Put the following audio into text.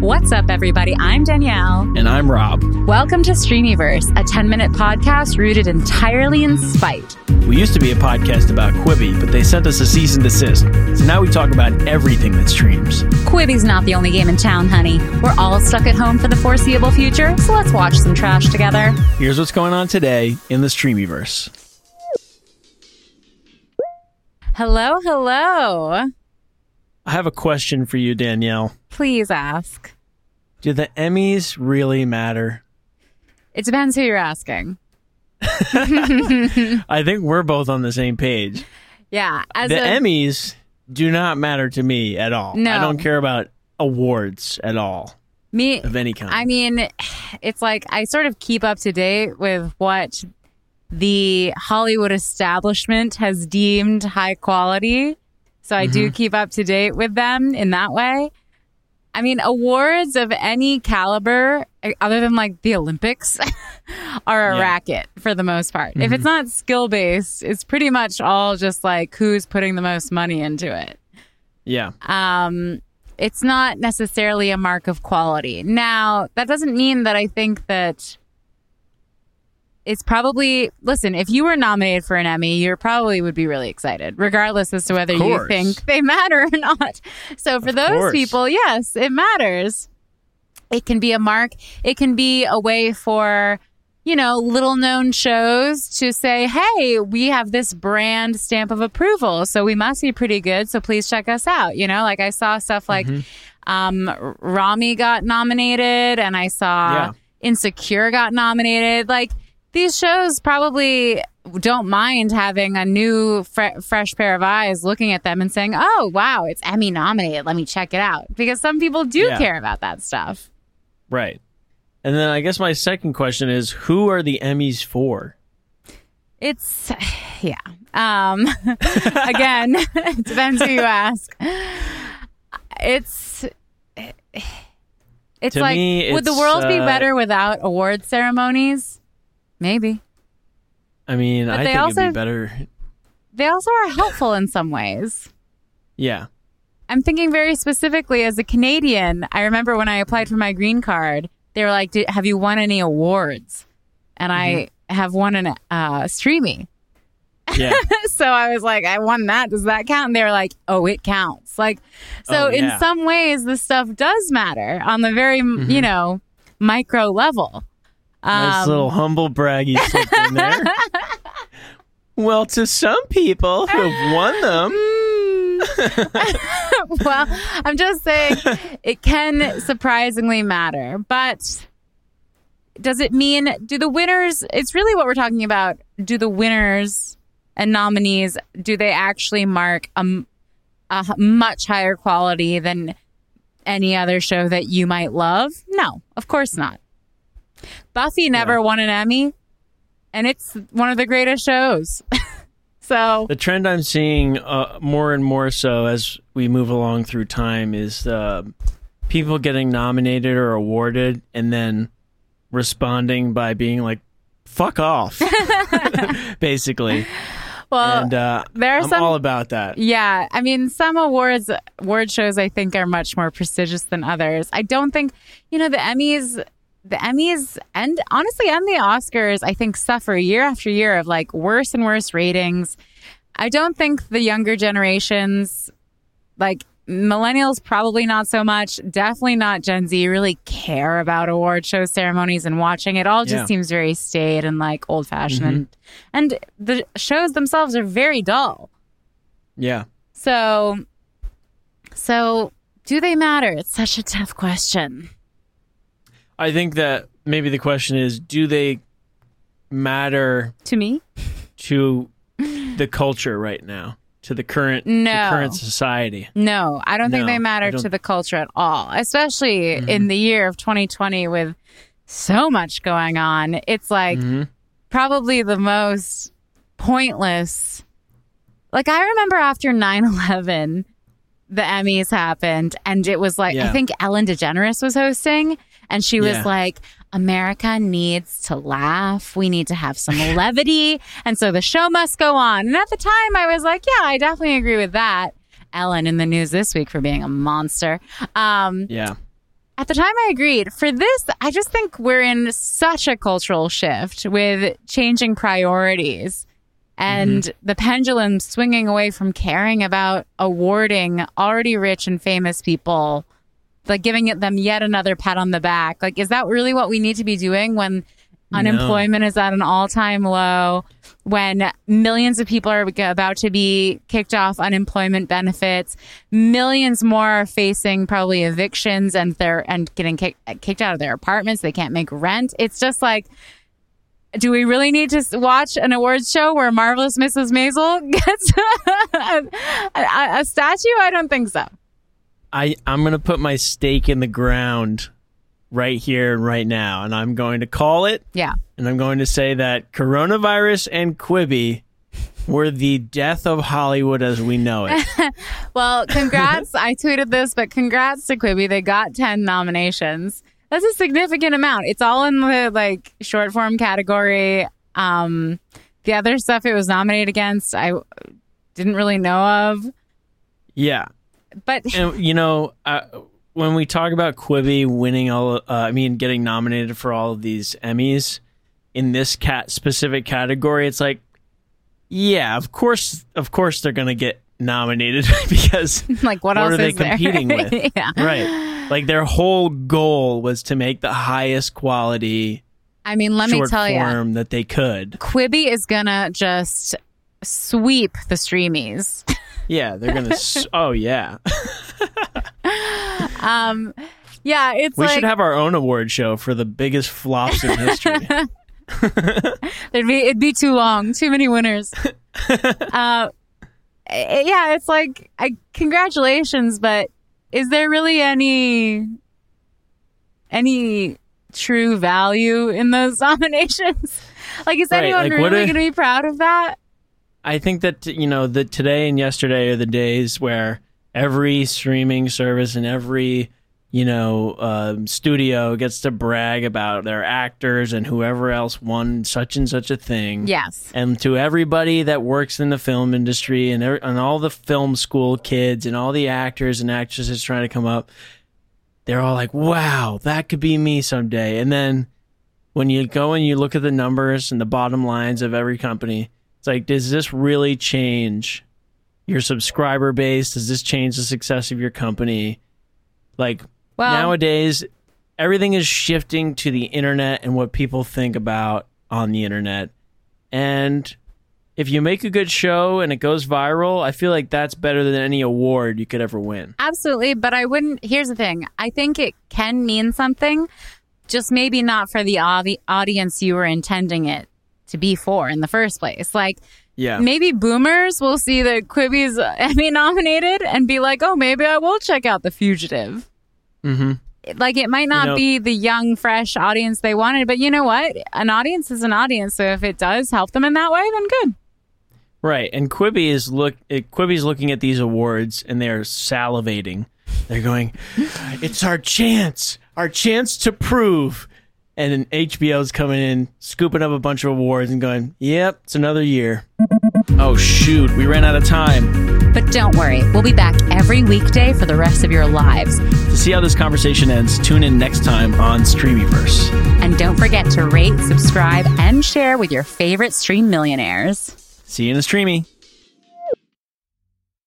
What's up, everybody? I'm Danielle. And I'm Rob. Welcome to Streamyverse, a 10 minute podcast rooted entirely in spite. We used to be a podcast about Quibi, but they sent us a cease and desist. So now we talk about everything that streams. Quibi's not the only game in town, honey. We're all stuck at home for the foreseeable future, so let's watch some trash together. Here's what's going on today in the Streamyverse. Hello, hello. I have a question for you, Danielle. Please ask. Do the Emmys really matter? It depends who you're asking. I think we're both on the same page. Yeah. As the a, Emmys do not matter to me at all. No. I don't care about awards at all me, of any kind. I mean, it's like I sort of keep up to date with what the Hollywood establishment has deemed high quality. So I do keep up to date with them in that way. I mean, awards of any caliber, eh, other than like the Olympics, are a Yeah. racket for the most part. If it's not skill based, it's pretty much all just like who's putting the most money into it yeah. um, it's not necessarily a mark of quality. Now, that doesn't mean that I think that it's probably listen, if you were nominated for an Emmy, you probably would be really excited, regardless as to whether you think they matter or not. So for those course. people, yes, it matters. It can be a mark. It can be a way for, you know, little known shows to say, hey, we have this brand stamp of approval. So we must be pretty good. So please check us out. You know, like I saw stuff like um, Ramy got nominated and I saw Yeah. Insecure got nominated. Like these shows probably don't mind having a new fre- fresh pair of eyes looking at them and saying, "Oh, wow, it's Emmy nominated. Let me check it out." Because some people do Yeah. care about that stuff. Right. And then I guess my second question is who are the Emmys for? It's yeah. Um again, it depends who you ask. It's it's To like me, would the it's, world be uh, better without award ceremonies? Maybe. I mean, But I think also- it'd be better. They also are helpful in some ways. Yeah. I'm thinking very specifically as a Canadian. I remember when I applied for my green card, they were like, "Did- "Have you won any awards?" And I have won an uh, streamy. Yeah. so I was like, "I won that. Does that count?" And they were like, "Oh, it counts." Like, so Oh, in some ways, this stuff does matter on the very you know micro level. Nice Um, little humble braggy in there. well, to some people who've won them. well, I'm just saying it can surprisingly matter, but does it mean do the winners? It's really what we're talking about. Do the winners and nominees do they actually mark a much higher quality than any other show that you might love? No, of course not. Buffy never Yeah. won an Emmy, and it's one of the greatest shows. so The trend I'm seeing uh, more and more so as we move along through time is uh, people getting nominated or awarded and then responding by being like, fuck off, basically. well, and uh, there are I'm some all about that. Yeah, I mean, some awards, award shows, I think are much more prestigious than others. I don't think, you know, the Emmys, the Emmys, and honestly, and the Oscars, I think suffer year after year of like worse and worse ratings. I don't think the younger generations, like millennials, probably not so much. Definitely not Gen Z. Really care about award show ceremonies and watching it. All just Yeah. seems very staid and like old fashioned, and, mm-hmm. and the shows themselves are very dull. Yeah. So, so do they matter? It's such a tough question. I think that maybe the question is do they matter To me, to the culture right now, to the current, No. current society? no, I don't think they matter to the culture at all, especially in the year of 2020 with so much going on. It's like Mhm. probably the most pointless. Like, I remember after 9 11, the Emmys happened, and it was like, I think Ellen DeGeneres was hosting, and she was Yeah. like, America needs to laugh. We need to have some levity. And so the show must go on. And at the time, I was like, yeah, I definitely agree with that. Ellen in the news this week for being a monster. Um, Yeah. At the time, I agreed. For this, I just think we're in such a cultural shift with changing priorities and Mm-hmm. the pendulum swinging away from caring about awarding already rich and famous people, like giving it- them yet another pat on the back. Like, is that really what we need to be doing when unemployment is at an all time low? When millions of people are about to be kicked off unemployment benefits, millions more are facing probably evictions and they're and getting kick, kicked out of their apartments. They can't make rent. It's just like, do we really need to watch an awards show where marvelous Mrs. Maisel gets a, a statue? I don't think so. I I'm gonna put my stake in the ground right here and right now, and I'm going to call it, Yeah. and I'm going to say that coronavirus and Quibi were the death of Hollywood as we know it. Well, congrats. I tweeted this, but congrats to Quibi. They got 10 nominations. That's a significant amount. It's all in the like short form category. Um, the other stuff it was nominated against, I didn't really know of. yeah, But and you know, uh, when we talk about Quibi winning all, uh, I mean, getting nominated for all of these Emmys in this cat specific category, it's like, yeah, of course, of course, they're gonna get nominated because like, what, What are they is there? competing with? yeah. right, like their whole goal was to make the highest quality I mean, let me tell you, that they could. Quibi is gonna just sweep the streamies. Yeah, they're gonna. s- oh yeah, Um, yeah, it's we like should have our own award show for the biggest flops in history. it'd be it'd be too long, too many winners. uh, eh, yeah, it's like I, congratulations, but is there really any any true value in those nominations? like, is Right, anyone like, what really going to be proud of that? I think that you know the today and yesterday are the days where every streaming service and every you know um, studio gets to brag about their actors and whoever else won such and such a thing. Yes. And to everybody that works in the film industry and every, and all the film school kids and all the actors and actresses trying to come up, they're all like, "Wow, that could be me someday." And then when you go and you look at the numbers and the bottom lines of every company, it's like, does this really change your subscriber base? Does this change the success of your company? Like Well, nowadays, everything is shifting to the internet and what people think about on the internet. And if you make a good show and it goes viral, I feel like that's better than any award you could ever win. Absolutely, but I wouldn't. Here's the thing: I think it can mean something, just maybe not for the audi- audience you were intending it to be for in the first place. Like Yeah. maybe boomers will see that Quibi's Emmy nominated and be like, "Oh, maybe I will check out The Fugitive." hmm Like it might not know- be the young, fresh audience they wanted, but you know what? An audience is an audience. So if it does help them in that way, then good. Right, and Quibi is look. uh, Quibi's looking at these awards and they're salivating. They're going, "It's our chance, our chance to prove." And then HBO's coming in, scooping up a bunch of awards and going, "Yep, it's another year." Oh shoot, we ran out of time. But don't worry, we'll be back every weekday for the rest of your lives. To see how this conversation ends, tune in next time on Streamyverse. And don't forget to rate, subscribe, and share with your favorite stream millionaires. See you in the streamy.